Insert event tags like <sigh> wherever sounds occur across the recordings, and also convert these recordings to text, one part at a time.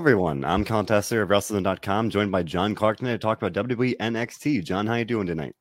everyone. I'm Colin Tessier of Wrestling.com, joined by John Clark tonight to talk about WWE NXT. John, how you doing tonight?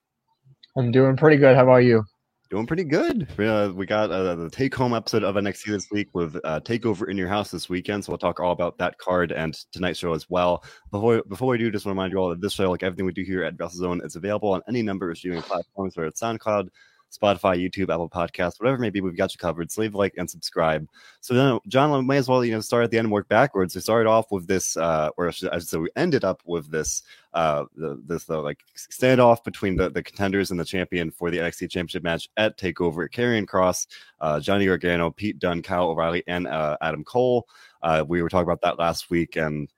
I'm doing pretty good. How about you? Doing pretty good. Uh, we got uh, the take-home episode of NXT this week with uh, Takeover in Your House this weekend, so we'll talk all about that card and tonight's show as well. Before before we do, just want to remind you all that this show, like everything we do here at WrestleZone, is available on any number of streaming platforms, whether it's SoundCloud, Spotify, YouTube, Apple Podcasts, whatever maybe we've got you covered. So leave a like and subscribe. So then, John, may as well, you know, start at the end and work backwards. We started off with this, uh, or say, we ended up with this, uh, the, this the like standoff between the, the contenders and the champion for the NXT Championship match at Takeover. Karrion Kross, uh, Johnny Gargano, Pete Dunne, Kyle O'Reilly, and uh, Adam Cole. Uh, we were talking about that last week, and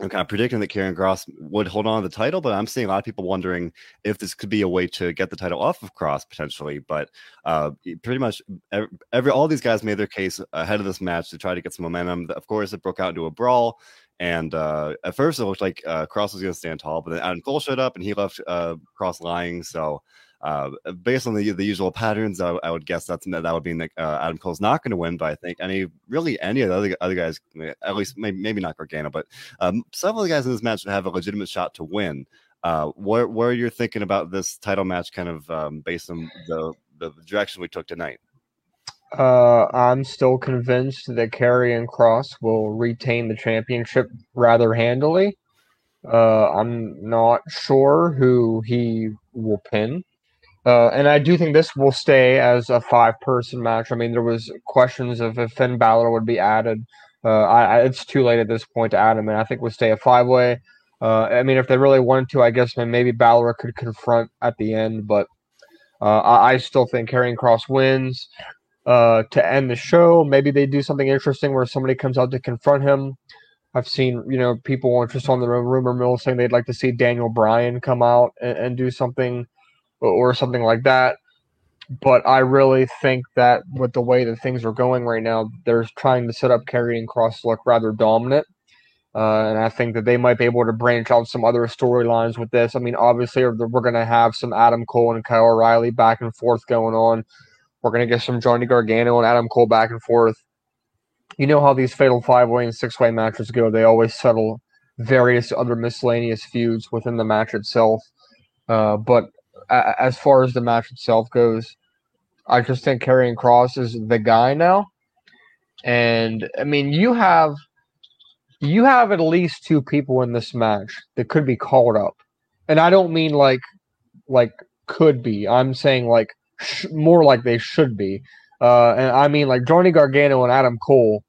I'm kind of predicting that Karrion Kross would hold on to the title, but I'm seeing a lot of people wondering if this could be a way to get the title off of Kross potentially. But uh, pretty much every, every, all these guys made their case ahead of this match to try to get some momentum. Of course, it broke out into a brawl, and uh, at first it looked like uh, Kross was going to stand tall, but then Adam Cole showed up and he left uh, Kross lying. So uh, based on the the usual patterns, I, I would guess that's that would that uh, Adam Cole's not going to win. But I think any really any of the other, other guys, at least maybe, maybe not Gargano, but um, several of the guys in this match would have a legitimate shot to win. Uh, what what are you thinking about this title match, kind of um, based on the the direction we took tonight? Uh, I'm still convinced that Karrion Kross will retain the championship rather handily. Uh, I'm not sure who he will pin. Uh, and I do think this will stay as a five-person match. I mean, there was questions of if Finn Balor would be added. Uh, I, I, it's too late at this point to add him, and I think we'll stay a five-way. Uh, I mean, if they really wanted to, I guess maybe Balor could confront at the end, but uh, I, I, still think Karrion Kross wins uh, to end the show. Maybe they do something interesting where somebody comes out to confront him. I've seen, you know, people just on the rumor mill saying they'd like to see Daniel Bryan come out and, and do something – or something like that. But I really think that with the way that things are going right now, they're trying to set up Karrion Kross look rather dominant. Uh, and I think that they might be able to branch out some other storylines with this. I mean, obviously, we're going to have some Adam Cole and Kyle O'Reilly back and forth going on. We're going to get some Johnny Gargano and Adam Cole back and forth. You know how these fatal five way and six way matches go. They always settle various other miscellaneous feuds within the match itself. Uh, but as far as the match itself goes, I just think Karrion Kross is the guy now. And I mean, you have you have at least two people in this match that could be called up, and I don't mean like like could be. I'm saying like sh- more like they should be. Uh, and I mean like Johnny Gargano and Adam Cole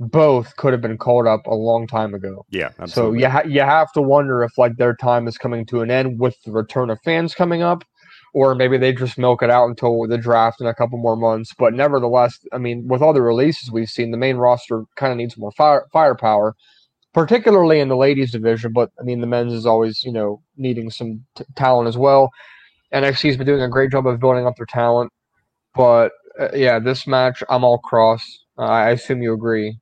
both could have been called up a long time ago. Yeah, absolutely. so you ha- you have to wonder if like their time is coming to an end with the return of fans coming up, or maybe they just milk it out until the draft in a couple more months. But nevertheless, I mean, with all the releases we've seen, the main roster kind of needs more fire- firepower, particularly in the ladies division. But I mean, the men's is always you know needing some t- talent as well. NXT's been doing a great job of building up their talent, but uh, yeah, this match I'm all cross. Uh, I assume you agree.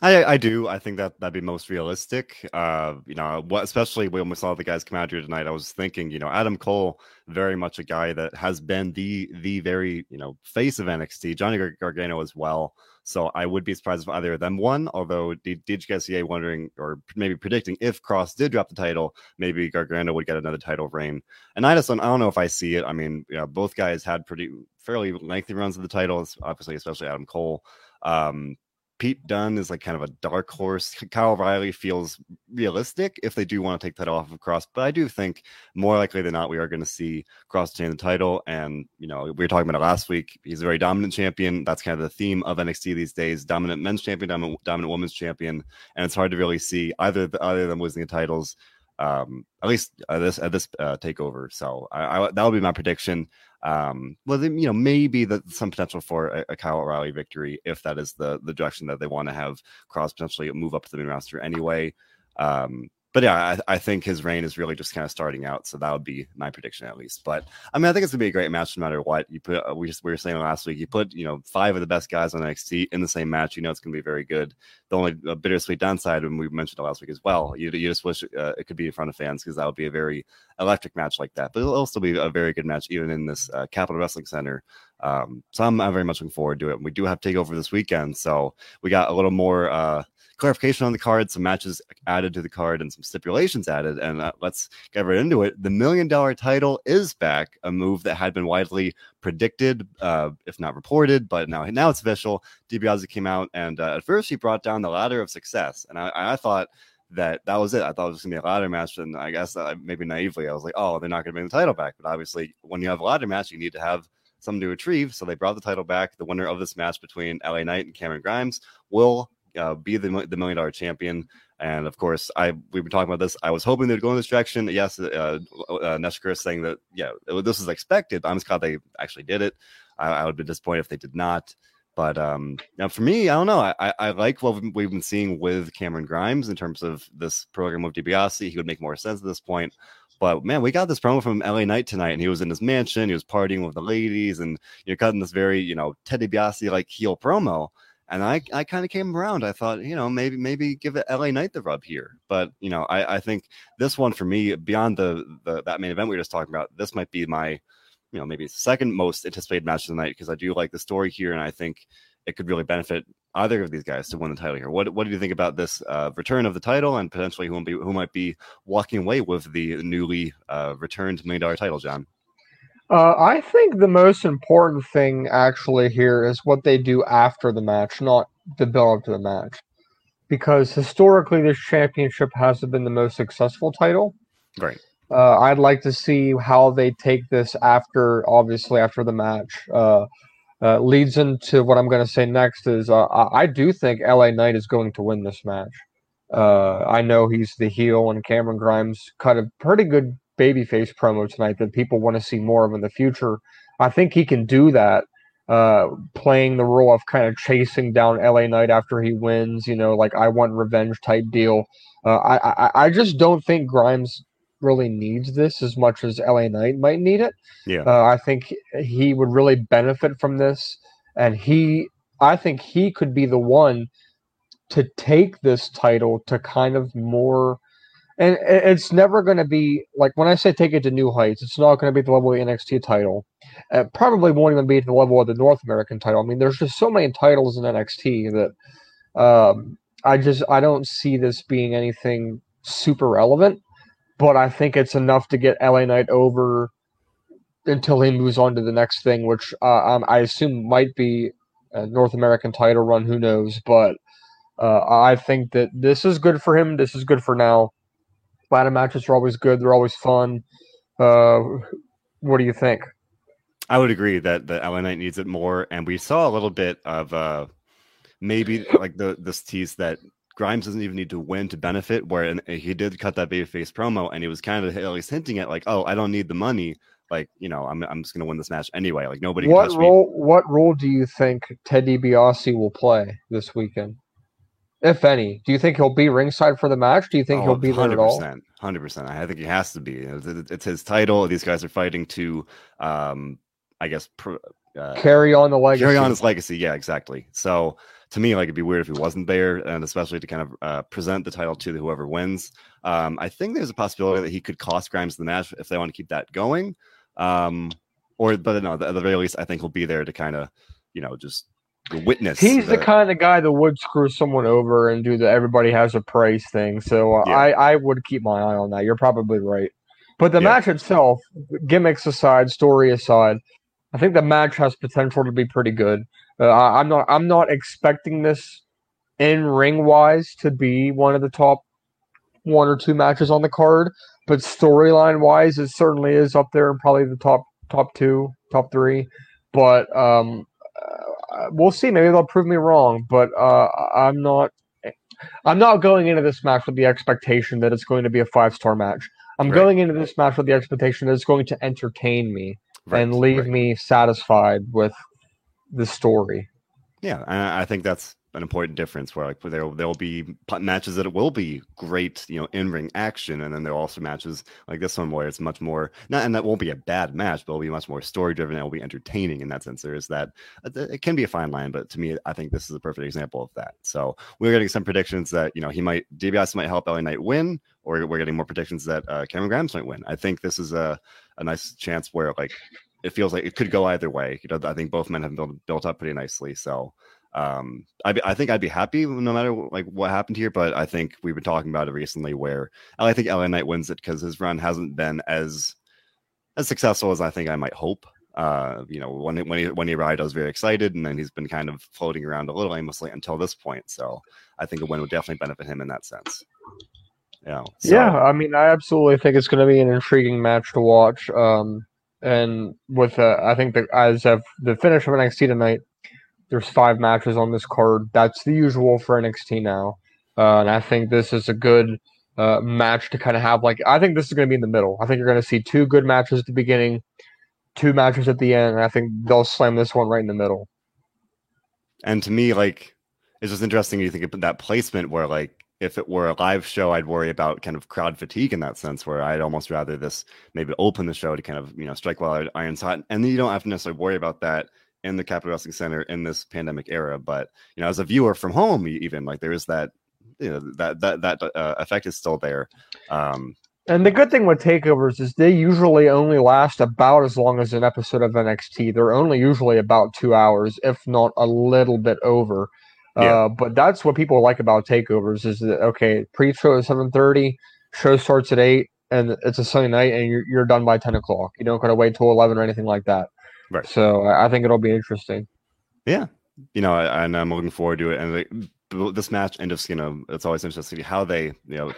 I, I do. I think that that'd be most realistic. Uh, you know, what especially when we saw the guys come out here tonight, I was thinking, you know, Adam Cole, very much a guy that has been the the very you know face of NXT. Johnny Gargano as well. So I would be surprised if either of them won. Although did, you guys see wondering or maybe predicting if Kross did drop the title, maybe Gargano would get another title reign. And I just don't, I don't know if I see it. I mean, you know, both guys had pretty fairly lengthy runs of the titles, obviously, especially Adam Cole. Um, Pete Dunne is like kind of a dark horse. Kyle O'Reilly feels realistic if they do want to take that off of Kross, but I do think more likely than not we are going to see Kross retain the title. And you know, we were talking about it last week. He's a very dominant champion. That's kind of the theme of NXT these days: dominant men's champion, dominant, dominant women's champion. And it's hard to really see either either of them losing the titles. Um, at least this at this uh, takeover. So I, I, that would be my prediction. Um, well, then, you know, maybe that some potential for a, a, Kyle O'Reilly victory if that is the the direction that they want to have Kross potentially move up to the main roster anyway. Um, but yeah, I, I, think his reign is really just kind of starting out, so that would be my prediction at least. But I mean, I think it's gonna be a great match no matter what. You put we just we were saying last week, you put you know five of the best guys on NXT in the same match, you know it's gonna be very good. The only uh, bittersweet downside, and we mentioned it last week as well. You, you just wish uh, it could be in front of fans because that would be a very electric match like that. But it'll also be a very good match, even in this uh, Capitol Wrestling Center. Um, so I'm, I'm, very much looking forward to it. We do have Takeover this weekend, so we got a little more uh, clarification on the card, some matches added to the card, and some stipulations added. And uh, let's get right into it. The million dollar title is back, a move that had been widely predicted, uh, if not reported, but now now it's official. DiBiase came out, and uh, at first he brought down the ladder of success, and I, I thought that that was it. I thought it was gonna be a ladder match, and I guess uh, maybe naively I was like, oh, they're not gonna bring the title back. But obviously, when you have a ladder match, you need to have something to retrieve. So they brought the title back. The winner of this match between LA Knight and Cameron Grimes will uh, be the, the million dollar champion. And of course, I we've been talking about this. I was hoping they'd go in this direction. Yes, uh, uh, Neshker saying that yeah, it, this was expected. I'm just glad they actually did it. I, I would be disappointed if they did not. But um, now for me, I don't know. I, I like what we've been seeing with Cameron Grimes in terms of this program with DiBiase. He would make more sense at this point. But man, we got this promo from LA Knight tonight, and he was in his mansion. He was partying with the ladies, and you're cutting this very, you know, Ted DiBiase like heel promo. And I, I kind of came around. I thought, you know, maybe maybe give it LA Knight the rub here. But you know, I, I think this one for me, beyond the, the that main event we were just talking about, this might be my, you know, maybe second most anticipated match of the night because I do like the story here, and I think it could really benefit either of these guys to win the title here. What what do you think about this uh, return of the title and potentially who, might be, who might be walking away with the newly uh, returned million dollar title, John? Uh, I think the most important thing actually here is what they do after the match, not the build up to the match. Because historically, this championship hasn't been the most successful title. Right. Uh, I'd like to see how they take this after, obviously, after the match. Uh, uh leads into what I'm going to say next is uh, I do think LA Knight is going to win this match. Uh, I know he's the heel, and Cameron Grimes cut a pretty good babyface promo tonight that people want to see more of in the future. I think he can do that, uh, playing the role of kind of chasing down LA Knight after he wins. You know, like I want revenge type deal. Uh, I, I I just don't think Grimes really needs this as much as LA Knight might need it. Yeah, uh, I think he would really benefit from this, and he I think he could be the one to take this title to kind of more and it's never going to be like when I say take it to new heights, it's not going to be the level of the NXT title. It probably won't even be the level of the North American title. I mean, there's just so many titles in NXT that um, I just I don't see this being anything super relevant. But I think it's enough to get LA Knight over until he moves on to the next thing, which uh, um, I assume might be a North American title run. Who knows? But uh, I think that this is good for him. This is good for now Ladder matches are always good. They're always fun. Uh, what do you think? I would agree that the LA Knight needs it more, and we saw a little bit of uh, maybe like the this tease that Grimes doesn't even need to win to benefit. Where he did cut that babyface promo, and he was kind of at least hinting at like, "Oh, I don't need the money. Like, you know, I'm I'm just gonna win this match anyway. Like nobody." What role? Me. What role do you think Ted DiBiase will play this weekend? If any. Do you think he'll be ringside for the match? Do you think oh, he'll be there 100%, at all? Hundred percent. I think he has to be. It's his title. These guys are fighting to, um, I guess, uh, carry on the legacy. Carry on his legacy. Yeah, exactly. So to me, like it'd be weird if he wasn't there, and especially to kind of uh, present the title to whoever wins. Um, I think there's a possibility that he could cost Grimes the match if they want to keep that going. Um, or, but no, at the very least, I think he'll be there to kind of, you know, just witness. He's the, the, kind of guy that would screw someone over and do the everybody has a price thing. So uh, yeah. I, I would keep my eye on that. You're probably right. But the yeah. match itself, gimmicks aside, story aside, I think the match has potential to be pretty good. Uh, I'm not I'm not expecting this in ring wise to be one of the top one or two matches on the card, but storyline wise, it certainly is up there and probably the top top two, top three. But um, uh, we'll see. Maybe they'll prove me wrong, but uh, I'm not. I'm not going into this match with the expectation that it's going to be a five star match. I'm right. going into this match with the expectation that it's going to entertain me right. and leave right. me satisfied with the story. Yeah, I think that's an important difference where like there there will be matches that it will be great, you know, in ring action, and then there are also matches like this one where it's much more not, and that won't be a bad match, but it'll be much more story driven. and It will be entertaining in that sense. There is that uh, it can be a fine line, but to me, I think this is a perfect example of that. So we're getting some predictions that you know he might DiBiase might help LA Knight win, or we're getting more predictions that uh, Cameron Grimes might win. I think this is a a nice chance where like it feels like it could go either way. You know, I think both men have built, built up pretty nicely. So um, I, I think I'd be happy no matter like what happened here. But I think we've been talking about it recently where I think LA Knight wins it because his run hasn't been as as successful as I think I might hope. Uh, you know, when when he when he arrived, I was very excited, and then he's been kind of floating around a little aimlessly until this point. So I think a win would definitely benefit him in that sense. Yeah. So. Yeah, I mean, I absolutely think it's going to be an intriguing match to watch. Um, and with uh, I think that as of the finish of NXT tonight, there's five matches on this card. That's the usual for NXT now, uh, and I think this is a good uh, match to kind of have. Like I think this is going to be in the middle. I think you're going to see two good matches at the beginning, two matches at the end, and I think they'll slam this one right in the middle. And to me, like it's just interesting. You think of that placement where like if it were a live show, I'd worry about kind of crowd fatigue in that sense, where I'd almost rather this maybe open the show to kind of you know strike while iron's hot, and then you don't have to necessarily worry about that in the Capitol Wrestling Center in this pandemic era. But you know, as a viewer from home, even like there is that you know that that that uh, effect is still there. Um, and the good thing with takeovers is they usually only last about as long as an episode of NXT. They're only usually about two hours, if not a little bit over. Yeah. Uh, but that's what people like about takeovers is that okay, pre-show at seven thirty, show starts at eight, and it's a Sunday night, and you're you're done by ten o'clock. You don't gotta wait till eleven or anything like that. Right. So I think it'll be interesting. Yeah, you know, and I'm looking forward to it. And this match end of you know it's always interesting to see how they you know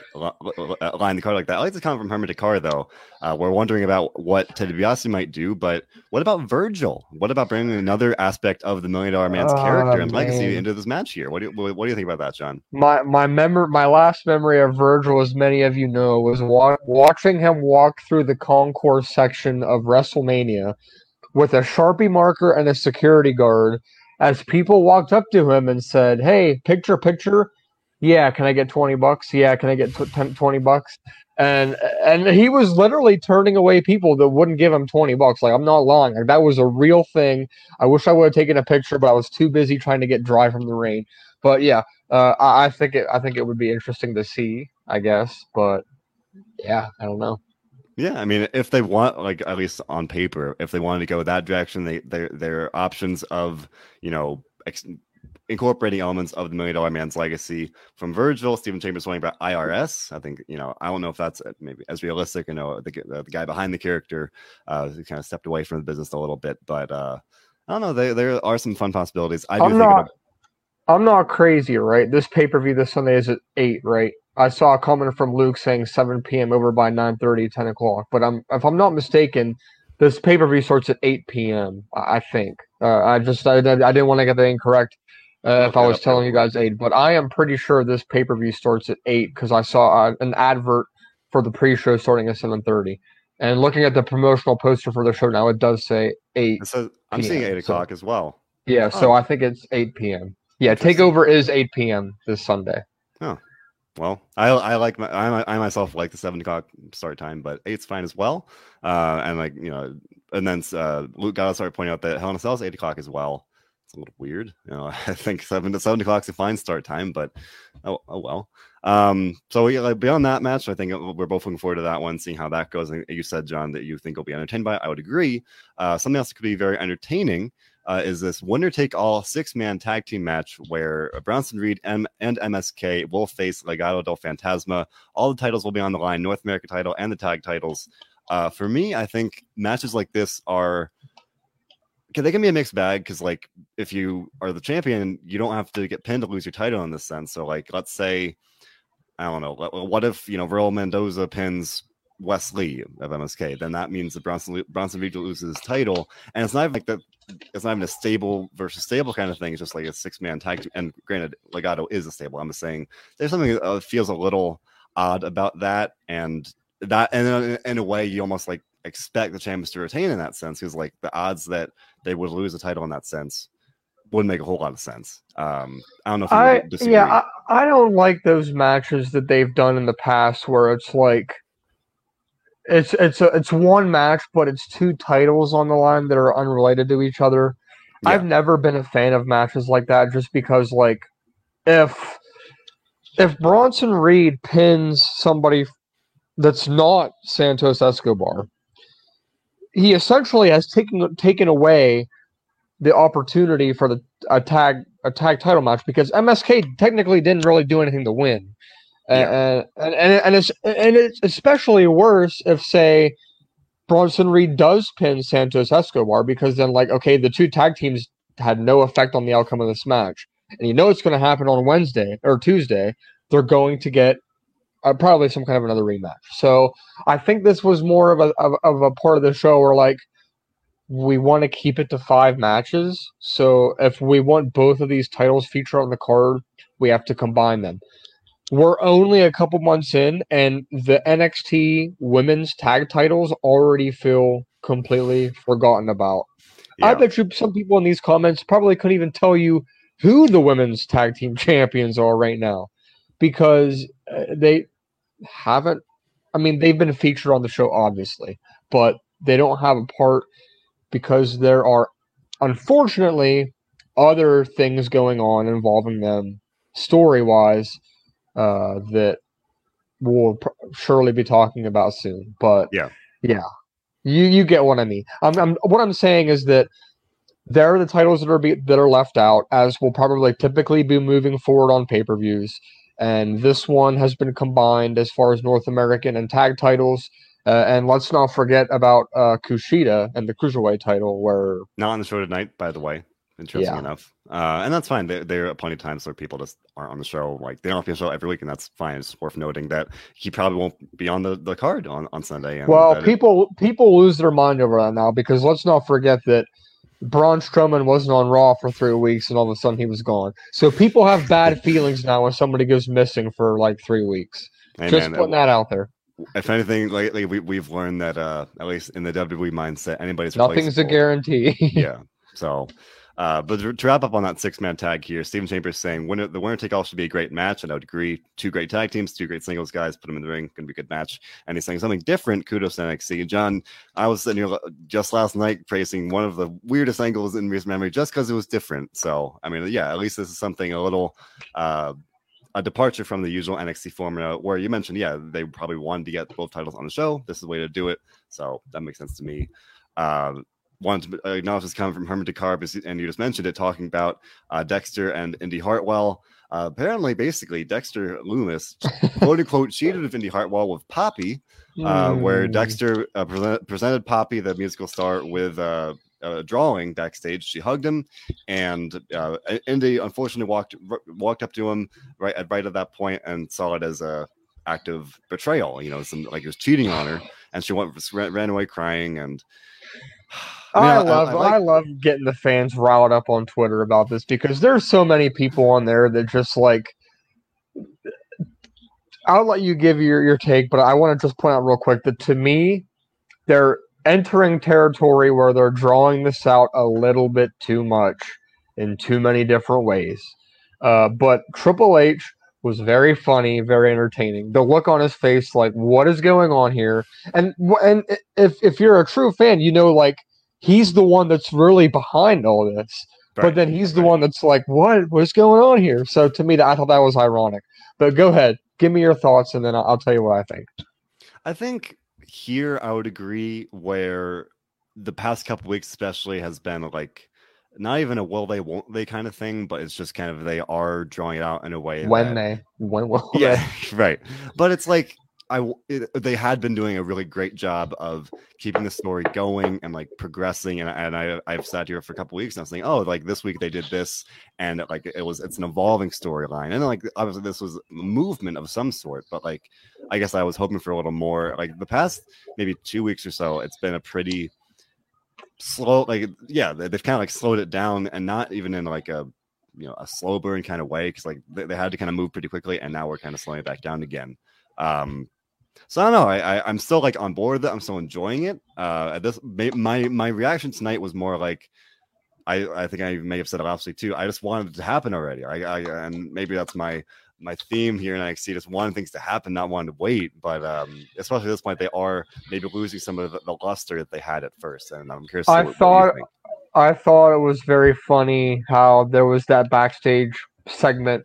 align the card like that. I like to come from Hermit Dakar though. Uh, we're wondering about what Ted DiBiase might do, but what about Virgil? What about bringing another aspect of the Million Dollar Man's oh, character and man. legacy into this match here? What do you, what do you think about that, John? My my memory, my last memory of Virgil, as many of you know, was wa- watching him walk through the concourse section of WrestleMania with a sharpie marker and a security guard as people walked up to him and said, "Hey, picture, picture." Yeah, can I get 20 bucks? Yeah, can I get 10, 20 bucks? And and he was literally turning away people that wouldn't give him 20 bucks. Like I'm not lying. Like, that was a real thing. I wish I would have taken a picture, but I was too busy trying to get dry from the rain. But yeah, uh, I, I think it I think it would be interesting to see, I guess, but yeah, I don't know. Yeah, I mean, if they want, like at least on paper, if they wanted to go that direction, they their their options of you know ex- incorporating elements of the Million Dollar Man's legacy from Virgil, Stephen Chambers talking about IRS. I think you know I don't know if that's uh, maybe as realistic. You know, the the, the guy behind the character uh, kind of stepped away from the business a little bit, but uh, I don't know. There there are some fun possibilities. I do I'm think not. I'm not crazy, right? This pay per view this Sunday is at eight, right? I saw a comment from Luke saying 7 p.m. over by 9:30, 10 o'clock. But I'm, if I'm not mistaken, this pay per view starts at 8 p.m. I think. Uh, I just I, I didn't want to get that incorrect. Uh, if I was telling you guys eight, but I am pretty sure this pay per view starts at eight because I saw uh, an advert for the pre show starting at 7:30. And looking at the promotional poster for the show now, it does say eight. So I'm seeing eight o'clock so, as well. Yeah, oh. so I think it's 8 p.m. Yeah, Takeover is 8 p.m. this Sunday. Oh, well, I I like my I, I myself like the seven o'clock start time, but eight's fine as well. Uh, and like you know, and then uh, Luke got started pointing out that Hell in a Cell is eight o'clock as well. It's a little weird, you know. <laughs> I think seven to seven o'clock is a fine start time, but oh, oh well. Um, so yeah, like beyond that match, I think we're both looking forward to that one, seeing how that goes. And you said, John, that you think will be entertained by. It. I would agree. Uh, something else that could be very entertaining uh, is this winner take all six man tag team match where Bronson Reed and, and MSK will face Legado del Fantasma. All the titles will be on the line North America title and the tag titles. Uh, for me, I think matches like this are. Can they can be a mixed bag because, like, if you are the champion, you don't have to get pinned to lose your title in this sense. So, like, let's say, I don't know, what if you know Raul Mendoza pins Wes Lee of MSK, then that means that Bronson Bronson Reed loses his title, and it's not like that. It's not even a stable versus stable kind of thing. It's just like a six man tag. Team. And granted, Legado is a stable. I'm just saying there's something that uh, feels a little odd about that, and that, and in, in a way, you almost like expect the champions to retain in that sense because like the odds that they would lose the title in that sense wouldn't make a whole lot of sense. Um, I don't know if I yeah, I, I don't like those matches that they've done in the past where it's like it's it's a, it's one match, but it's two titles on the line that are unrelated to each other. Yeah. I've never been a fan of matches like that, just because like if if Bronson Reed pins somebody that's not Santos Escobar, he essentially has taken taken away the opportunity for the a tag a tag title match because MSK technically didn't really do anything to win. Yeah. And, and and it's and it's especially worse if say Bronson Reed does pin Santos Escobar because then like okay the two tag teams had no effect on the outcome of this match. And you know it's going to happen on Wednesday or Tuesday. They're going to get uh, probably some kind of another rematch. So I think this was more of a of, of a part of the show where like we want to keep it to five matches. So if we want both of these titles featured on the card we have to combine them we're only a couple months in, and the NXT women's tag titles already feel completely forgotten about. Yeah. I bet you some people in these comments probably couldn't even tell you who the women's tag team champions are right now because uh, they haven't. I mean, they've been featured on the show, obviously, but they don't have a part because there are, unfortunately, other things going on involving them story wise uh, that we'll pr- surely be talking about soon. But yeah, yeah, you you get what I mean. I'm, I'm what I'm saying is that there are the titles that are be, that are left out, as will probably typically be moving forward on pay per views. And this one has been combined as far as North American and tag titles. Uh, and let's not forget about uh, Kushida and the cruiserweight title, where not on the show tonight, by the way interesting yeah. enough. Uh, and that's fine. There, there, are plenty of times where people just aren't on the show. Like they don't be on the show every week, and that's fine. It's worth noting that he probably won't be on the, the card on, on Sunday. well, people it... people lose their mind over that now because let's not forget that Braun Strowman wasn't on Raw for three weeks, and all of a sudden he was gone. So people have bad feelings now when somebody goes missing for like three weeks. Hey, Just man, putting that out there if anything, lately we, we've learned that uh, at least in the WWE mindset, anybody's nothing's a guarantee. <laughs> yeah. So uh, but to wrap up on that six man tag here, Stephen Chambers saying winner, the winner take all should be a great match. And I would agree. Two great tag teams, two great singles guys, put them in the ring, going to be a good match. And he's saying something different. Kudos to NXT. John, I was sitting here just last night praising one of the weirdest angles in recent memory just because it was different. So, I mean, yeah, at least this is something a little. Uh, a departure from the usual NXT formula where you mentioned, yeah, they probably wanted to get both titles on the show. This is the way to do it. So that makes sense to me. Uh, wanted to acknowledge this comment from Herman DeCarb, and you just mentioned it, talking about uh, Dexter and Indi Hartwell. Uh, apparently, basically, Dexter Lumis, <laughs> quote unquote, cheated with Indi Hartwell with Poppy, uh, mm. where hmm. Dexter uh, pre- presented Poppy, the musical star, with uh, a drawing backstage. She hugged him, and uh, Indi unfortunately walked walked up to him right at right at that point and saw it as a act of betrayal. You know, some like he was cheating on her, and she went ran away crying and I, mean, I, love I, like... I, love getting the fans riled up on Twitter about this because there's so many people on there that just like I'll let you give your, your take, but I want to just point out real quick that to me, they're entering territory where they're drawing this out a little bit too much in too many different ways. Uh, but Triple H was very funny, very entertaining. The look on his face, like, what is going on here? And and if if you're a true fan, you know, like he's the one that's really behind all this. Right. But then he's the right. one that's like, what? What's going on here? So to me, I thought that was ironic. But go ahead, give me your thoughts, and then I'll tell you what I think. I think here I would agree where the past couple weeks, especially, has been like not even a will they won't they kind of thing, but it's just kind of they are drawing it out in a way when that, they when will yeah they? <laughs> right. But it's like I it, they had been doing a really great job of keeping the story going and like progressing. And, and I I've sat here for a couple weeks now saying, oh, like this week they did this, and like it was it's an evolving storyline. And like obviously this was movement of some sort, but like I guess I was hoping for a little more. Like the past maybe two weeks or so, it's been a pretty slow. Like yeah, they've kind of like slowed it down, and not even in like a you know a slow burn kind of way because like they, they, had to kind of move pretty quickly, and now we're kind of slowing it back down again. Um, so I don't know. I, I am still like on board with it. I'm still enjoying it. Uh, this my my reaction tonight was more like I, I think I may have said it last week too. I just wanted it to happen already. I, I and maybe that's my my theme here in NXT. Just wanting things to happen, not wanting to wait. But um, especially at this point, they are maybe losing some of the, the luster that they had at first. And I'm curious. I what, thought what I thought it was very funny how there was that backstage segment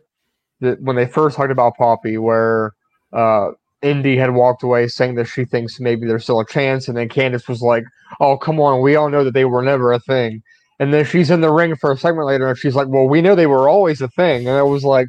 that when they first talked about Poppy, where uh, Indi had walked away saying that she thinks maybe there's still a chance, and then Candice was like, "Oh, come on, we all know that they were never a thing." And then she's in the ring for a segment later, and she's like, "Well, we know they were always a thing," and it was like,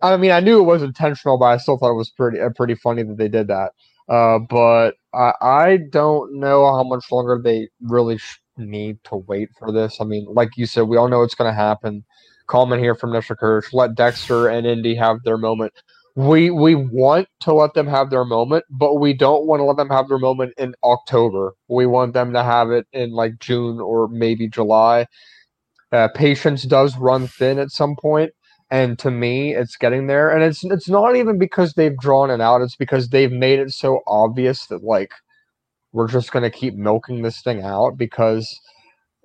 I mean, I knew it was intentional, but I still thought it was pretty uh, pretty funny that they did that. Uh, but I, I don't know how much longer they really sh- need to wait for this. I mean, like you said, we all know it's going to happen. Comment here from Nisha Kirsch. Let Dexter and Indi have their moment. We we want to let them have their moment, but we don't want to let them have their moment in October. We want them to have it in like June or maybe July. Uh, patience does run thin at some point, and to me, it's getting there. And it's it's not even because they've drawn it out; it's because they've made it so obvious that like we're just going to keep milking this thing out because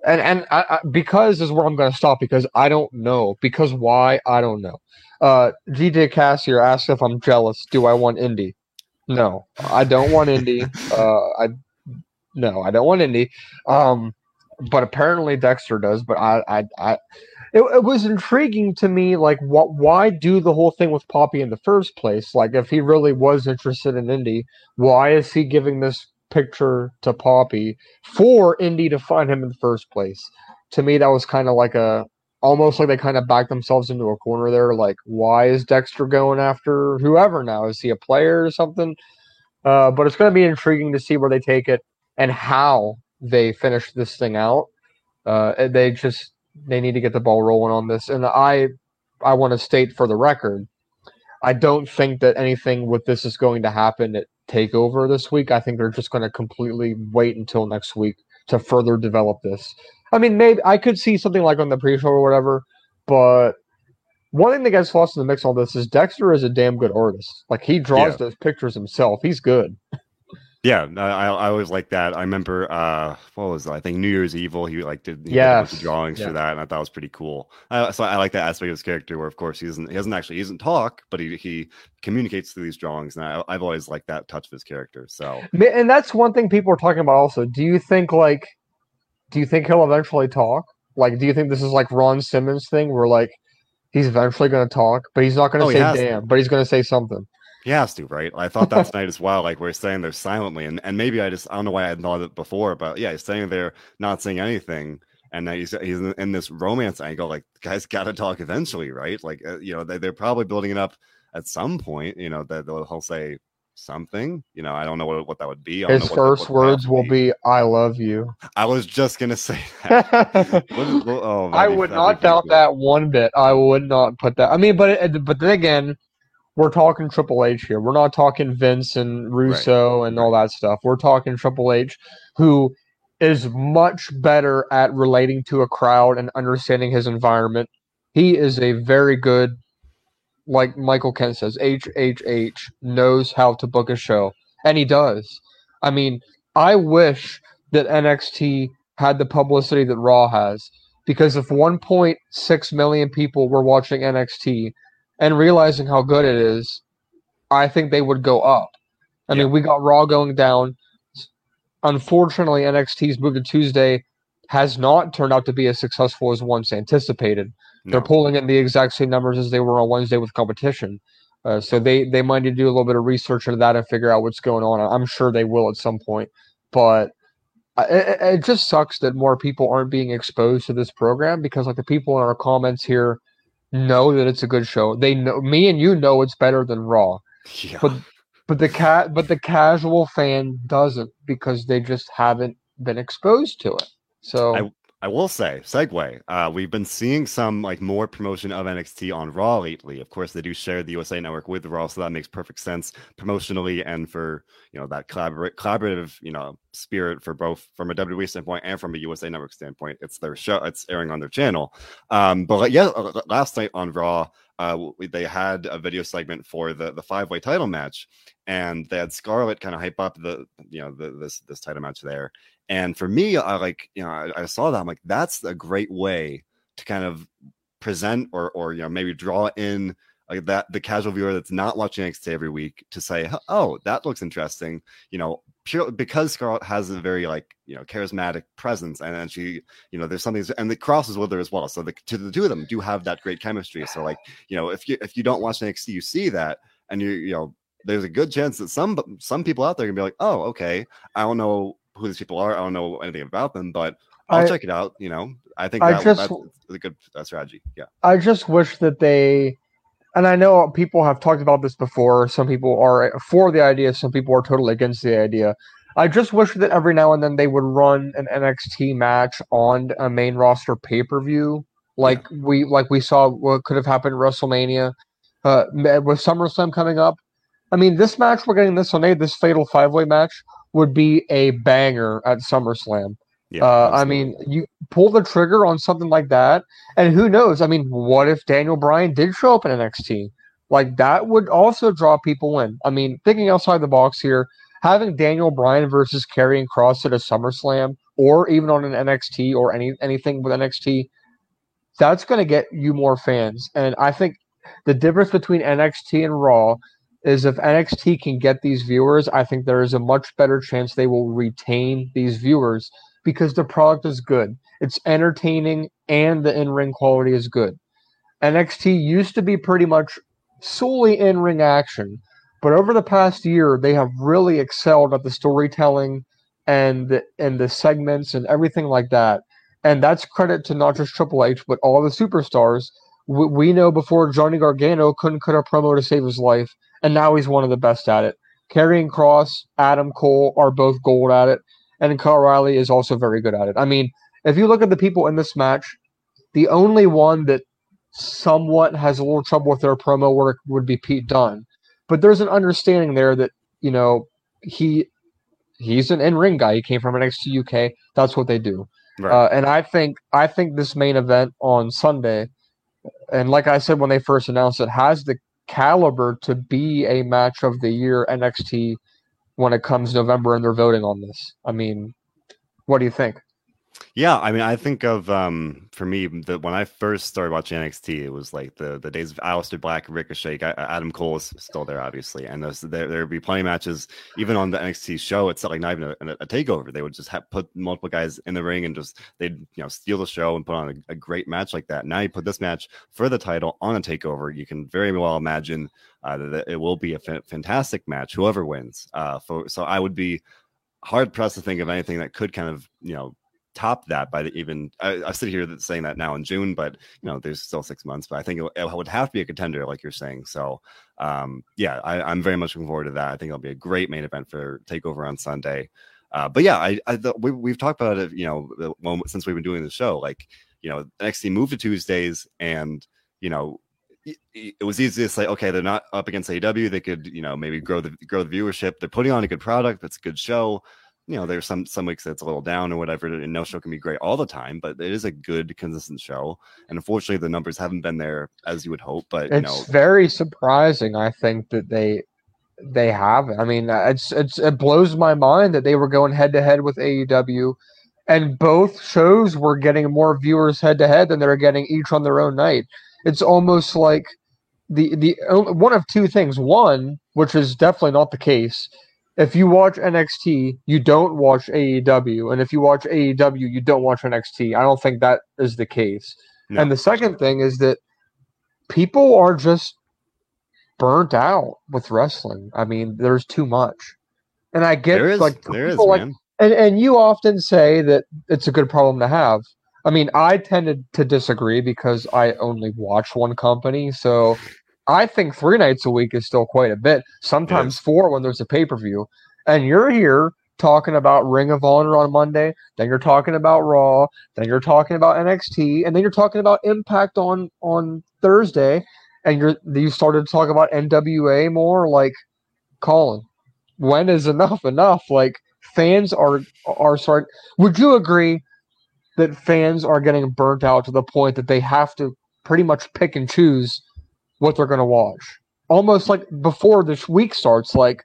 and and I, I, because is where I'm going to stop because I don't know because why I don't know. Uh, GJ Cassier asked if I'm jealous. Do I want Indi? No, I don't want Indi. <laughs> Uh, I no, I don't want Indi. Um, but apparently Dexter does. But I, I, I it, it was intriguing to me. Like, what? Why do the whole thing with Poppy in the first place? Like, if he really was interested in Indi, why is he giving this picture to Poppy for Indi to find him in the first place? To me, that was kind of like a almost like they kind of backed themselves into a corner there. Like, why is Dexter going after whoever now? Is he a player or something? Uh, but it's going to be intriguing to see where they take it and how they finish this thing out. Uh, they just they need to get the ball rolling on this. And I I want to state for the record, I don't think that anything with this is going to happen at Takeover this week. I think they're just going to completely wait until next week to further develop this. I mean, maybe I could see something like on the pre-show or whatever, but one thing that gets lost in the mix all this is Dexter is a damn good artist. Like he draws Yeah. those pictures himself. He's good. <laughs> Yeah, I, I I always like that. I remember uh what was it? I think New Year's Evil. He like did, he did a bunch of Yes. drawings Yeah. for that, and I thought it was pretty cool. Uh, so I like that aspect of his character, where of course he doesn't he doesn't actually he doesn't talk, but he he communicates through these drawings, and I, I've always liked that touch of his character. So And that's one thing people are talking about also. Do you think like do you think he'll eventually talk? Like do you think this is like Ron Simmons thing where like he's eventually going to talk, but he's not going to Oh, say damn, but he's going to say something. He has to, right? I thought that tonight as well. Like we're staying there silently, and and maybe I just I don't know why I had thought it before, but yeah, he's staying there not saying anything. And now he's he's in, in this romance angle. Like, guys got to talk eventually, right? Like, uh, you know, they, they're probably building it up at some point. You know, that they'll he'll say something. You know, I don't know what, what that would be. I don't His know what the- first words will be "I love you." I was just gonna say that. <laughs> What is- what- oh, I be- would not doubt that one bit. I would not put that. I mean, but it- but then again, we're talking Triple H here. We're not talking Vince and Russo and all that stuff. We're talking Triple H, who is much better at relating to a crowd and understanding his environment. He is a very good, like Michael Kent says, HHH knows how to book a show, and he does. I mean, I wish that NXT had the publicity that Raw has because if 1.6 million people were watching NXT and realizing how good it is, I think they would go up. I Yeah. mean, we got Raw going down. Unfortunately, NXT's move to Tuesday has not turned out to be as successful as once anticipated. They're pulling in the exact same numbers as they were on Wednesday with competition. Uh, so they, they might need to do a little bit of research into that and figure out what's going on. I'm sure they will at some point. But it, it just sucks that more people aren't being exposed to this program because like the people in our comments here know that it's a good show. They know me and you know it's better than Raw. Yeah. But but the cat but the casual fan doesn't because they just haven't been exposed to it. So I- I will say, segue. Uh, we've been seeing some like more promotion of NXT on Raw lately. Of course, they do share the USA Network with Raw, so that makes perfect sense promotionally and for you know that collaborate collaborative you know spirit for both from a WWE standpoint and from a USA Network standpoint. It's their show. It's airing on their channel. Um, but yeah, last night on Raw, uh, they had a video segment for the the five way title match, and they had Scarlett kind of hype up the you know the, this this title match there. And for me, I like you know I, I saw that I'm like that's a great way to kind of present or or you know maybe draw in like that the casual viewer that's not watching NXT every week to say, oh, that looks interesting. You know, pure because Scarlett has a very like you know charismatic presence, and then she you know there's something and the crosses with her as well. So the to the two of them do have that great chemistry. So like you know if you if you don't watch NXT, you see that, and you you know there's a good chance that some some people out there can be like, oh, okay, I don't know who these people are, I don't know anything about them, but I'll I, check it out. You know, I think that, I just, that's a good uh, strategy. Yeah, I just wish that they and I know people have talked about this before. Some people are for the idea, some people are totally against the idea. I just wish that every now and then they would run an NXT match on a main roster pay per view, like yeah. we like we saw what could have happened at WrestleMania, uh, with SummerSlam coming up. I mean, this match we're getting this on a this Fatal Five Way match would be a banger at SummerSlam. Yeah, uh, I mean, you pull the trigger on something like that, and who knows? I mean, what if Daniel Bryan did show up in NXT? Like that would also draw people in. I mean, thinking outside the box here, having Daniel Bryan versus Karrion Kross at a SummerSlam, or even on an NXT or any anything with NXT, that's going to get you more fans. And I think the difference between NXT and Raw is if NXT can get these viewers, I think there is a much better chance they will retain these viewers because the product is good. It's entertaining and the in ring quality is good. NXT used to be pretty much solely in ring action, but over the past year, they have really excelled at the storytelling and the, and the segments and everything like that. And that's credit to not just Triple H, but all the superstars. We, we know before Johnny Gargano couldn't cut a promo to save his life, and now he's one of the best at it. Karrion Kross, Adam Cole are both gold at it and Kyle Riley is also very good at it. I mean, if you look at the people in this match, the only one that somewhat has a little trouble with their promo work would be Pete Dunne. But there's an understanding there that, you know, he he's an in-ring guy. He came from NXT UK. That's what they do. Right. Uh, and I think I think this main event on Sunday, and like I said when they first announced it, has the caliber to be a match of the year NXT when it comes November and they're voting on this. I mean, what do you think? Yeah, I mean, I think of um for me that when I first started watching NXT, it was like the the days of Aleister Black, Ricochet, Adam Cole is still there, obviously, and there there'd be plenty of matches even on the NXT show. It's like not even a, a takeover; they would just have put multiple guys in the ring and just they'd you know steal the show and put on a, a great match like that. Now you put this match for the title on a takeover, you can very well imagine uh, that it will be a f- fantastic match, whoever wins. Uh, for, so I would be hard pressed to think of anything that could kind of you know top that by the even I, I sit here saying that now in June, but you know there's still six months. But I think it, it would have to be a contender, like you're saying. So um, yeah, I, am very much looking forward to that. I think it'll be a great main event for Takeover on Sunday. Uh, but yeah, I, I the, we, we've talked about it, you know, well, since we've been doing the show. Like you know, NXT moved to Tuesdays, and you know it was easy to say, okay, they're not up against AEW. They could, you know, maybe grow the grow the viewership. They're putting on a good product. That's a good show you know, there's some some weeks that's a little down or whatever, and no show can be great all the time, but it is a good, consistent show. And unfortunately, the numbers haven't been there as you would hope. But it's know, very surprising. I think that they they have. I mean, uh, it's it's it blows my mind that they were going head to head with AEW, and both shows were getting more viewers head to head than they're getting each on their own night. It's almost like the the one of two things. One, which is definitely not the case, if you watch NXT, you don't watch AEW, and if you watch AEW, you don't watch NXT. I don't think that is the case. No. And the second thing is that people are just burnt out with wrestling. I mean, there's too much, and I get there is, like there is, like, man. and and you often say that it's a good problem to have. I mean, I tended to disagree because I only watch one company, so I think three nights a week is still quite a bit. Sometimes four when there's a pay per view. And you're here talking about Ring of Honor on Monday, then you're talking about Raw, then you're talking about NXT, and then you're talking about Impact on on Thursday, and you're you started to talk about NWA more. Like, Colin, when is enough enough? Like, fans are are start. Would you agree that fans are getting burnt out to the point that they have to pretty much pick and choose what they're going to watch. Almost like before this week starts, like,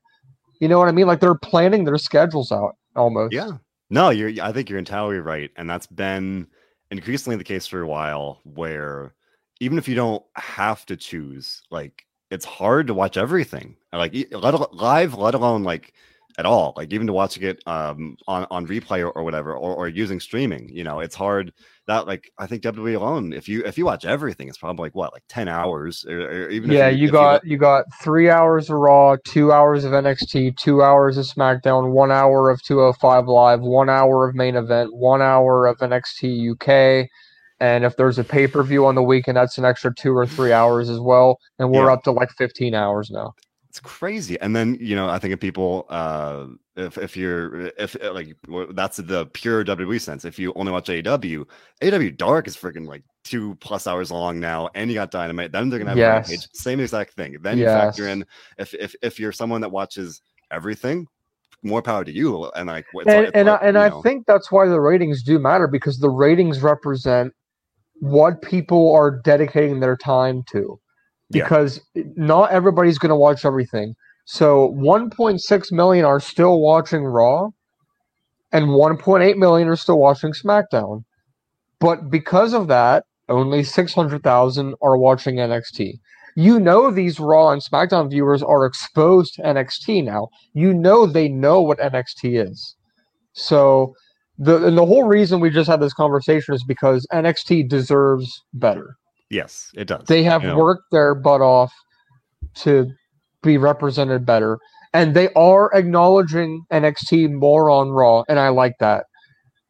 you know what I mean? Like they're planning their schedules out almost. Yeah. No, you're. I think you're entirely right, and that's been increasingly the case for a while. Where even if you don't have to choose, like it's hard to watch everything, like let, live, let alone like at all. Like even to watching it um, on on replay or, or whatever, or, or using streaming. You know, it's hard. That like I think WWE alone, if you if you watch everything, it's probably like what like ten hours, or, or even yeah. you, you got you, you got three hours of Raw, two hours of NXT, two hours of SmackDown, one hour of 205 Live, one hour of main event, one hour of NXT UK. And if there's a pay per view on the weekend, that's an extra two or three hours as well. And we're yeah. up to like 15 hours now. It's crazy. And then, you know, I think if people, uh, if, if you're, if uh, like, that's the pure WWE sense. If you only watch AEW, AEW Dark is freaking like two plus hours long now, and you got Dynamite, then they're to have yes. Rampage. Same exact thing. Then you yes. factor in, if, if, if you're someone that watches everything, more power to you. And like, and, it's, and, I, and I think that's why the ratings do matter because the ratings represent what people are dedicating their time to because yeah. not everybody's going to watch everything. So 1.6 million are still watching Raw, and 1.8 million are still watching SmackDown. But because of that, only 600,000 are watching NXT. You know these Raw and SmackDown viewers are exposed to NXT now. You know they know what NXT is. So the and the whole reason we just had this conversation is because NXT deserves better. Yes, it does. They have you know. worked their butt off to be represented better. And they are acknowledging NXT more on Raw, and I like that.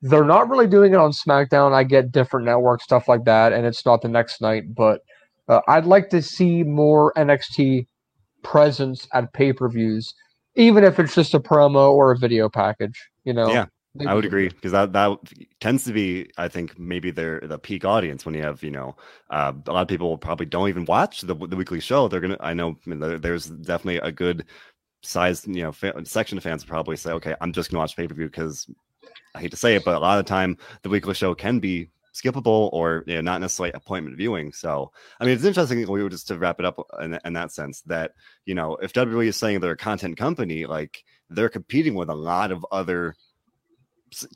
They're not really doing it on SmackDown. I get different network stuff like that, and it's not the next night, but uh, I'd like to see more NXT presence at pay per views, even if it's just a promo or a video package. You know, yeah, I would agree because that that tends to be, I think, maybe their the peak audience when you have you know uh, a lot of people probably don't even watch the the weekly show. They're gonna, I know there's definitely a good size you know fa- section of fans probably say, okay, I'm just gonna watch pay per view because I hate to say it, but a lot of the time the weekly show can be skippable or you know, not necessarily appointment viewing. So, I mean, it's interesting. We were just to wrap it up in, in that sense that you know if WWE is saying they're a content company, like they're competing with a lot of other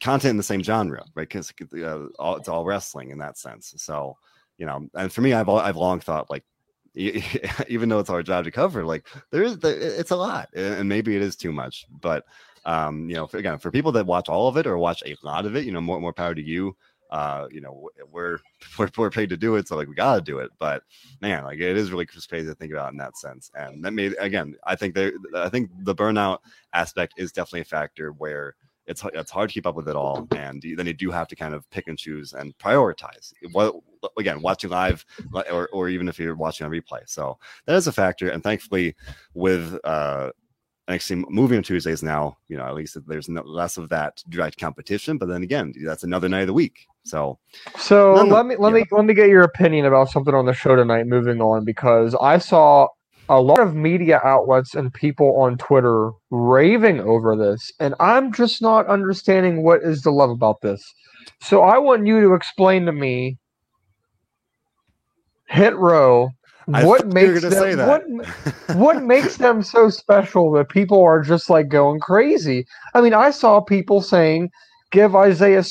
content in the same genre, right? Because uh, it's all wrestling in that sense. So, you know, and for me, I've I've long thought like, <laughs> even though it's our job to cover, like there is it's a lot, and maybe it is too much. But um, you know, for, again, for people that watch all of it or watch a lot of it, you know, more more power to you. Uh, you know, we're, <laughs> we're we're paid to do it, so like we gotta do it. But man, like it is really crazy to think about in that sense. And that made again, I think there, I think the burnout aspect is definitely a factor where it's it's hard to keep up with it all, and then you do have to kind of pick and choose and prioritize. What again, watching live, or or even if you're watching on replay. So that is a factor, and thankfully, with uh, NXT moving on Tuesdays now, you know, at least there's no, less of that direct competition. But then again, that's another night of the week. So, so let me let yeah. me let me get your opinion about something on the show tonight. Moving on, because I saw a lot of media outlets and people on Twitter raving over this, and I'm just not understanding what is the love about this. So I want you to explain to me, Hit Row, what makes them what, what makes them so special that people are just like going crazy. I mean, I saw people saying, "Give Isaiah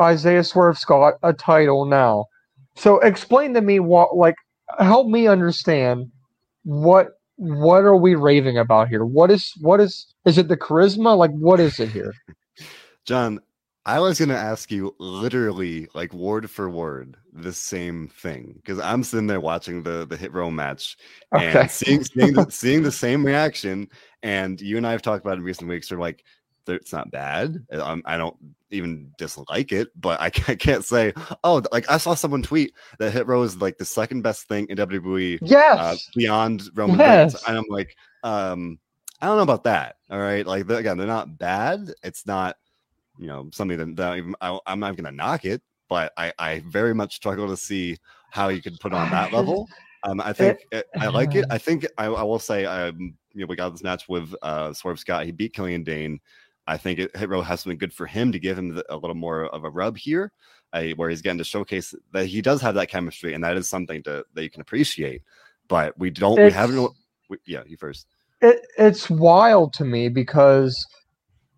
Isaiah Swerve Scott a title now." So explain to me what like help me understand what what are we raving about here? What is what is is it the charisma? Like what is it here? <laughs> John, I was gonna ask you literally like word for word the same thing because I'm sitting there watching the the hit row match okay. and seeing seeing the, <laughs> seeing the same reaction. And you and I have talked about in recent weeks. Are like, it's not bad. Um, I don't even dislike it, but I, <laughs> I can't say, oh, like I saw someone tweet that Hit Row is like the second best thing in WWE. Uh, yes. Uh, beyond Roman yes. Reigns. And I'm like, um, I don't know about that. All right. Like, again, they're not bad. It's not, you know, something that, that I, I'm not going to knock it, but I, I very much struggle to see how you could put on that <laughs> level. Um, I think it, I <laughs> like it. I think I, I will say, um, you know, we got this match with uh, Swerve Scott. He beat Killian Dain. I think it, Hit Row has something good for him to give him the, a little more of a rub here, uh, where he's getting to showcase that he does have that chemistry, and that is something to, that you can appreciate. but we don't. We haven't. We, yeah, you first. It, it's wild to me because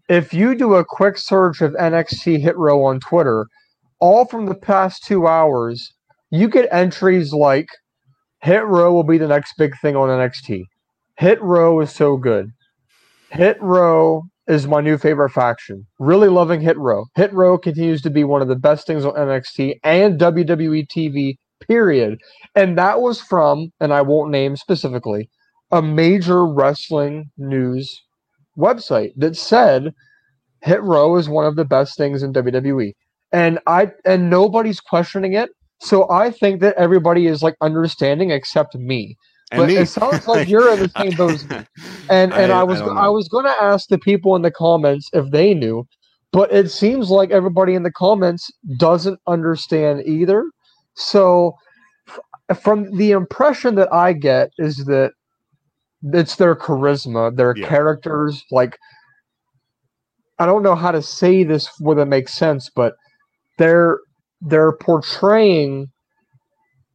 if you do a quick search of NXT Hit Row on Twitter, all from the past two hours, you get entries like Hit Row will be the next big thing on NXT. Hit Row is so good. Hit Row is my new favorite faction. Really loving Hit Row. Hit Row continues to be one of the best things on NXT and WWE TV, period. And that was from, and I won't name specifically, a major wrestling news website that said Hit Row is one of the best things in WWE. And I and nobody's questioning it. So I think that everybody is like understanding except me. And But me. it sounds like you're in the same boat. <laughs> And and I, I- was I I, was going to ask the people in the comments if they knew, but it seems like everybody in the comments doesn't understand either. So f- from the impression that I get is that it's their charisma, their Yeah. characters like I don't know how to say this whether it makes sense, but they're they're portraying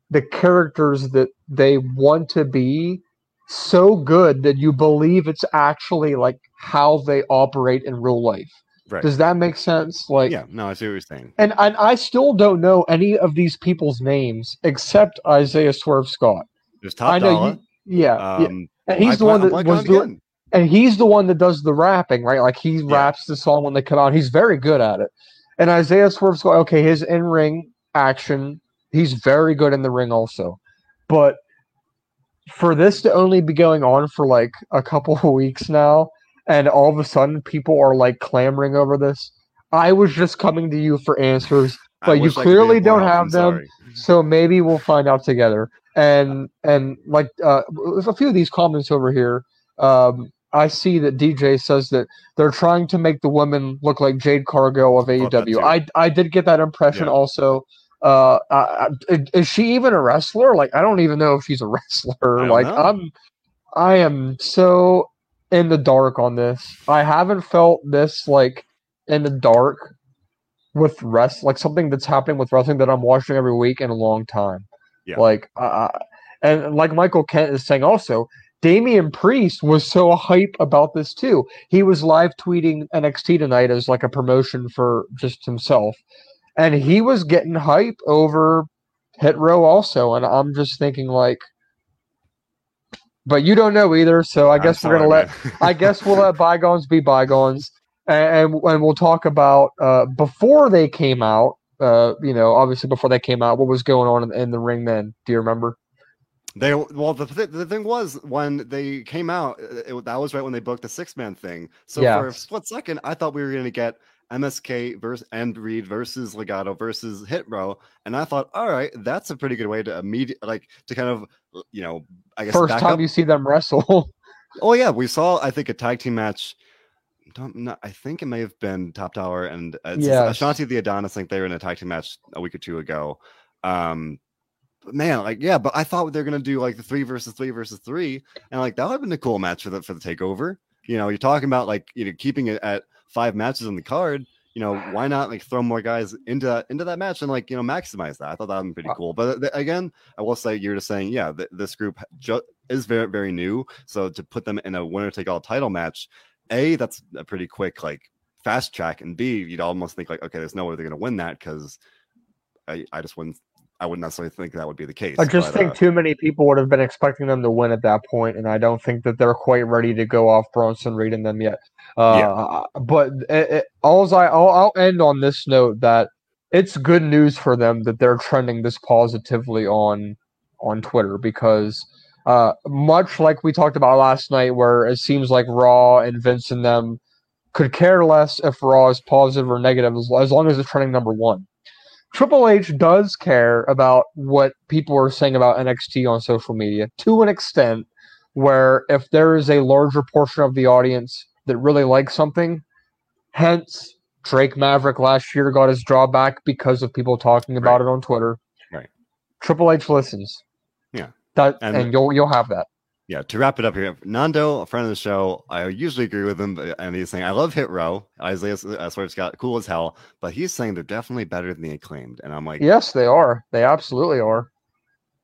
the characters that they want to be so good that you believe it's actually like how they operate in real life. Right. Does that make sense? Like yeah, no, I see what you're saying. and, and I still don't know any of these people's names except Isaiah Swerve Scott. There's top I know dollar. you, yeah, yeah. Um, And he's I the one that was doing, and he's the one that does the rapping, right? Like he Yeah. raps the song when they come out. He's very good at it. And Isaiah Swerve Scott, okay, his in ring action, he's very good in the ring also. But for this to only be going on for like a couple <laughs> of weeks now, and all of a sudden people are like clamoring over this, I was just coming to you for answers. But you wish I could be clearly don't have them. <laughs> So maybe we'll find out together. And and like uh, a few of these comments over here, um, I see that DJ says that they're trying to make the women look like Jade Cargill of AEW. I I did get that impression Yeah. also. Uh, is she even a wrestler? Like I don't even know if she's a <laughs> wrestler. Like know. I'm, I am so in the dark on this. I haven't felt this like in the dark with rest like something that's happening with wrestling that I'm watching every week in a long time. Yeah. Like uh, and like Michael Kent is saying also, Damian Priest was so hype about this too. He was live tweeting NXT tonight as like a promotion for just himself. And he was getting hype over Hit Row also. And I'm just thinking like but you don't know either, so I guess we're gonna let. I guess we'll let <laughs> bygones be bygones, and and, and we'll talk about uh, before they came out. Uh, you know, obviously before they came out, what was going on in, in the ring then? Do you remember? They well, the, th- the thing was when they came out, it- that was right when they booked the six man thing. So Yeah. for a split second, I thought we were going to get MSK versus and Reed versus Legado versus Hit Row, and I thought, all right, that's a pretty good way to immediate like to kind of you know, I guess First time up. you see them wrestle. <laughs> Oh yeah, we saw I think a tag team match. Don't know, I think it may have been Top Dolla and uh, Yes. Ashante Thee Adonis. I think they were in a tag team match a week or two ago. Um, but man, like yeah, but I thought they were gonna do like the three versus three versus three, and like that would have been a cool match for the for the takeover. You know, you're talking about like you know keeping it at five matches on the card. You know, why not like throw more guys into into that match and like you know maximize that? I thought that would be pretty Uh, cool. But th- again, I will say you're just saying, yeah, th- this group ju- is very very new. So to put them in a winner take all title match, a that's a pretty quick like fast track, and b you'd almost think like okay, there's no way they're gonna win that because I I just wouldn't I wouldn't necessarily think that would be the case. I just but, think uh, too many people would have been expecting them to win at that point, and I don't think that they're quite ready to go off Bronson Reed and them yet. Uh, But it, it, all's I, I'll, I'll end on this note that it's good news for them that they're trending this positively on on Twitter because uh, much like we talked about last night, where it seems like Raw and Vince and them could care less if Raw is positive or negative as, as long as it's trending number one. Triple H does care about what people are saying about NXT on social media to an extent where if there is a larger portion of the audience that really likes something, hence Drake Maverick last year got his draw back because of people talking about Right. it on Twitter. Right. Triple H listens. Yeah. That And- and, you'll you'll have that. Yeah, to wrap it up here, Nando, a friend of the show, I usually agree with him, and he's saying, I love Hit Row. Isaiah uh, Swerve Scott, cool as hell, but he's saying they're definitely better than the acclaimed. And I'm like, Yes, they are. They absolutely are.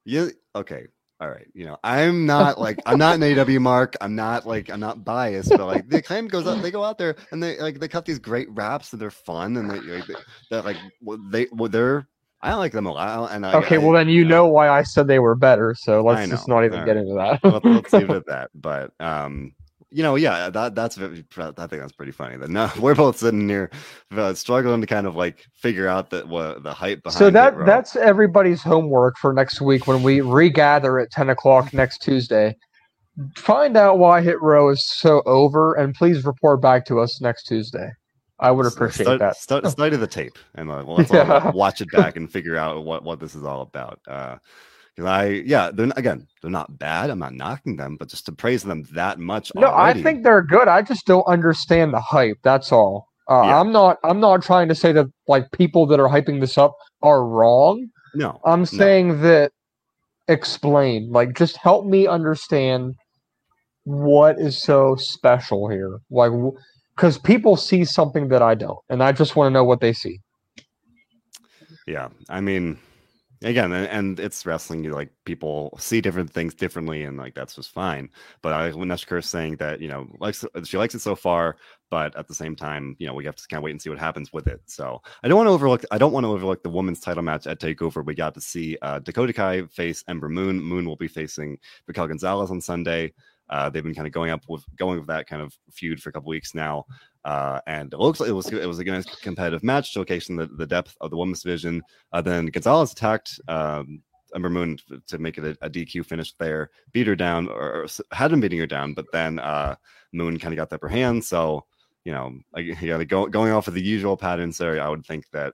yeah, okay. all right, you know, I'm not like I'm not an AW mark. I'm not like I'm not biased, but like the acclaim goes out, they go out there and they like they cut these great raps and they're fun and they like they're like they well, they're I like them a lot. And I, okay, I, well then you know why I said they were better. So let's just not even All get into that. let's, let's leave it at <laughs> that. But um, you know, yeah, that that's I think that's pretty funny. That no, <laughs> we're both sitting here uh, struggling to kind of like figure out that what the hype behind. so that that's everybody's homework for next week when we regather at ten o'clock next Tuesday. Find out why Hit Row is so over, and please report back to us next Tuesday. I would appreciate start, that. Start, <laughs> study the tape and uh, let's Yeah. <laughs> watch it back and figure out what what this is all about. Uh, because I, yeah, they're again, they're not bad. I'm not knocking them, but just to praise them that much. No, already, I think they're good. I just don't understand the hype. That's all. Uh, Yeah. I'm not. I'm not trying to say that like people that are hyping this up are wrong. no, I'm saying that explain, like, just help me understand what is so special here. Like, because people see something that I don't, and I just want to know what they see. Yeah, I mean, again, and, and it's wrestling. You like people see different things differently, and like that's just fine. But I, when Neshker is saying that, you know, likes she likes it so far, but at the same time, you know, we have to kind of wait and see what happens with it. So I don't want to overlook. I don't want to overlook the women's title match at Takeover. We got to see uh, Dakota Kai face Ember Moon. Moon will be facing Raquel Gonzalez on Sunday. Uh, they've been kind of going up with going with that kind of feud for a couple weeks now. Uh, and it looks like it was it was a nice competitive match, showcasing the, the depth of the women's division. Uh, then Gonzalez attacked um, Ember Moon to, make it a, a DQ finish there, beat her down, or, or had been beating her down, but then uh, Moon kind of got the upper hand. So you know, like, <laughs> yeah, go, going off of the usual patterns there, I would think that.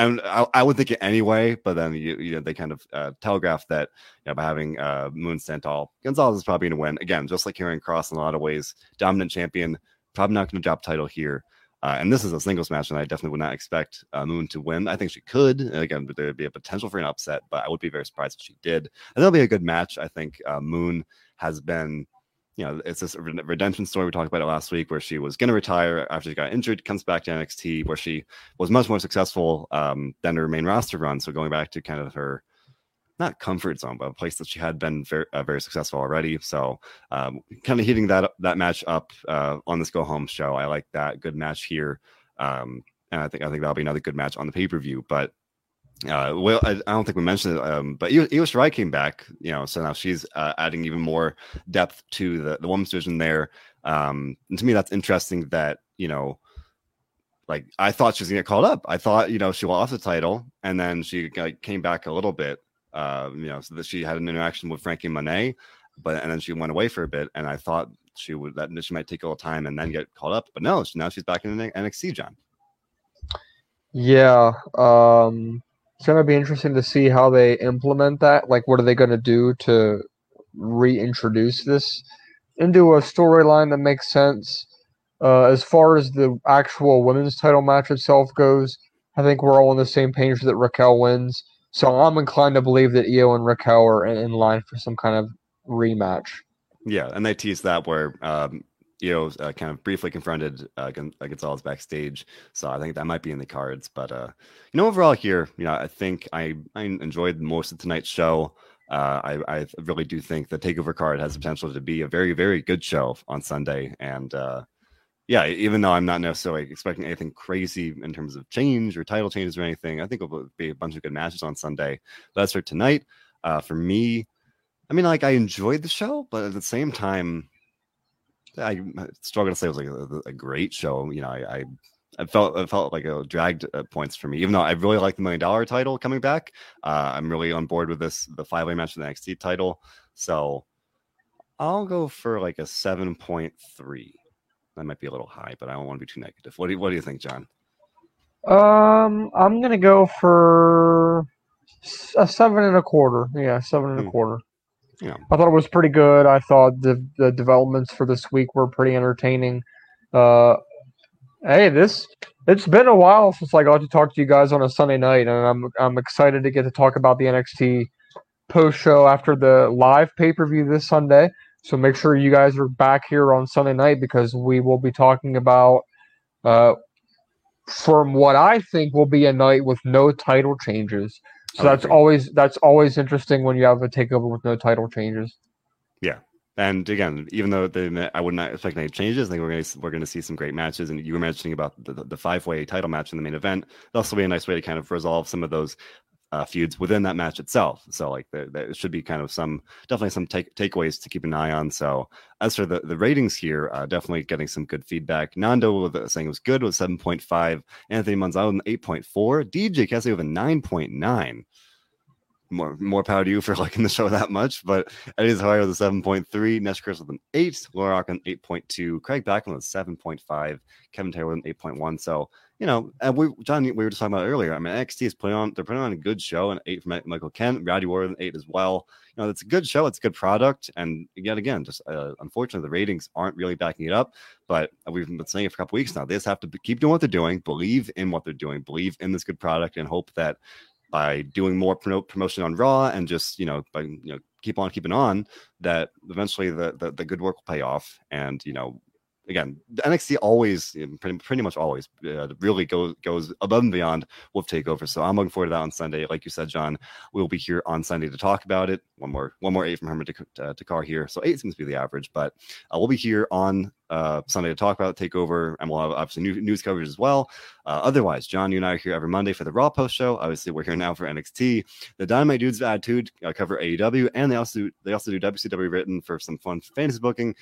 And I, I would think it anyway, but then you, you know they kind of uh, telegraphed that you know, by having uh, Moon stand tall, Gonzalez is probably going to win again, just like Karrion Kross in a lot of ways, dominant champion, probably not going to drop title here. Uh, and this is a singles match, and I definitely would not expect uh, Moon to win. I think she could. Again, but there would be a potential for an upset, but I would be very surprised if she did. And that'll be a good match. I think uh, Moon has been, you know, it's this redemption story. We talked about it last week, where she was going to retire after she got injured, comes back to NXT, where she was much more successful um, than her main roster run. So going back to kind of her not comfort zone, but a place that she had been very, uh, very successful already. So, um, kind of heating that that match up uh, on this go home show. I like that good match here, um, and I think I think that'll be another good match on the pay per view. But uh, well, I, I don't think we mentioned it, um, but Io, Io Shirai came back, you know, so now she's uh, adding even more depth to the the women's division there. Um, and to me, that's interesting. That you know like I thought she was gonna get called up. I thought you know she lost the title and then she like came back a little bit. Uh, you know, so that she had an interaction with Franky Monet, but and then she went away for a bit. And I thought she would that she might take a little time and then get called up, but no, now she's back in the NXT. John. Yeah, um, it's gonna be interesting to see how they implement that. Like, what are they gonna do to reintroduce this into a storyline that makes sense? Uh, as far as the actual women's title match itself goes, I think we're all on the same page that Raquel wins. So I'm inclined to believe that Io and Raquel are in, in line for some kind of rematch. Yeah, and they teased that where um, Io uh, kind of briefly confronted uh, uh, Gonzalez backstage, so I think that might be in the cards. But uh, you know, overall here, you know, I think I I enjoyed most of tonight's show. Uh, I I really do think the Takeover card has potential to be a very very good show on Sunday, and uh, yeah, even though I'm not necessarily expecting anything crazy in terms of change or title changes or anything, I think it'll be a bunch of good matches on Sunday. That's for tonight. For me, I mean, like I enjoyed the show, but at the same time, I struggle to say it was like a, a great show. You know, I, I, felt it felt like it dragged uh, points for me, even though I really like the million dollar title coming back. Uh, I'm really on board with this the five way match for the NXT title, so I'll go for like a seven point three. That might be a little high, but I don't want to be too negative. What do you, what do you think, John? Um, I'm gonna go for a seven and a quarter. Yeah, seven and a Hmm. quarter. Yeah. I thought it was pretty good. I thought the the developments for this week were pretty entertaining. Uh, hey, this it's been a while since I got to talk to you guys on a Sunday night, and I'm I'm excited to get to talk about the NXT post show after the live pay per view this Sunday. So make sure you guys are back here on Sunday night because we will be talking about uh, from what I think will be a night with no title changes. So that's always that's always interesting when you have a takeover with no title changes. Yeah, and again, even though they, I would not expect any changes, I think we're going to we're going to see some great matches. And you were mentioning about the, the five way title match in the main event. That'll also be a nice way to kind of resolve some of those uh, feuds within that match itself. So like there, there should be kind of some definitely some take takeaways to keep an eye on. So as for the, the ratings here, uh, definitely getting some good feedback. Nando was uh, saying it was good with 7.5. Anthony Manzano with an 8.4. DJ Kessie with a 9.9 more more power to you for <laughs> liking the show that much. But Eddie Zahara with a 7.3, Nesh Chris with an 8, Laura Rock an 8.2, Craig Backlund with 7.5, Kevin Taylor with an 8.1. So, you know, and we John, we were just talking about earlier. I mean, NXT is putting on they're putting on a good show, and 8 from Michael Kent, Rowdy an 8 as well. You know, it's a good show, it's a good product, and yet again, just uh, unfortunately the ratings aren't really backing it up. But we've been saying it for a couple weeks now. They just have to keep doing what they're doing, believe in what they're doing, believe in this good product, and hope that by doing more promotion on Raw and just you know by you know keep on keeping on that eventually the, the, the good work will pay off and you know again, the NXT always, pretty, pretty much always, uh, really goes goes above and beyond with Takeover. So I'm looking forward to that on Sunday. Like you said, John, we'll be here on Sunday to talk about it. One more, one more eight from Herman to, to car here. So eight seems to be the average, but uh, we'll be here on uh, Sunday to talk about Takeover, and we'll have obviously new, news coverage as well. Uh, otherwise, John, you and I are here every Monday for the Raw post show. Obviously, we're here now for NXT. The Dynamite Dudes Attitude uh, cover AEW, and they also they also do WCW written for some fun fantasy booking.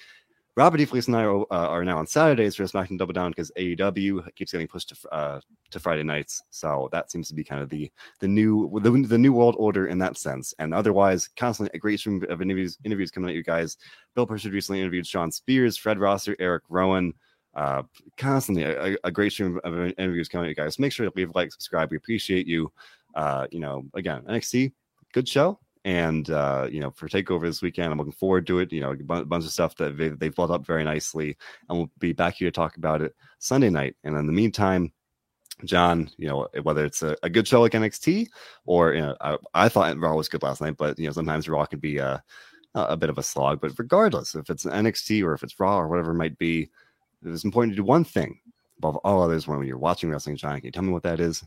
Robert. Felice and I are, uh, are, now on Saturdays for SmackDown Double Down because AEW keeps getting pushed to uh, to Friday nights. So that seems to be kind of the the new the, the new world order in that sense. And otherwise, constantly a great stream of interviews interviews coming at you guys. Bill Pritchard recently interviewed Shawn Spears, Fred Rosser, Eric Rowan. Uh, constantly a, a, great stream of interviews coming at you guys. Make sure to leave a like, subscribe. We appreciate you. Uh, you know, again, NXT, good show and uh, you know for takeover this weekend i'm looking forward to it you know a bunch of stuff that they've, they've built up very nicely and we'll be back here to talk about it sunday night. And in the meantime john you know whether it's a, a good show like nxt or you know I, I, thought raw was good last night but you know sometimes raw can be a, a bit of a slog. But regardless if it's nxt or if it's raw or whatever it might be it's important to do one thing above all others when you're watching wrestling john. Can you tell me what that is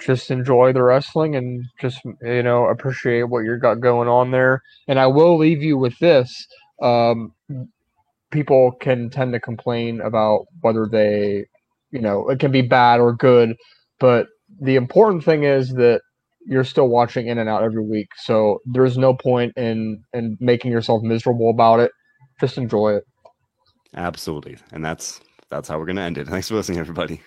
just enjoy the wrestling and just you know appreciate what you got going on there. And I will leave you with this: um, people can tend to complain about whether they, you know, it can be bad or good, but the important thing is that you're still watching in and out every week. So there's no point in in making yourself miserable about it. Just enjoy it. Absolutely, and that's that's how we're gonna end it. <laughs> Thanks for listening, everybody.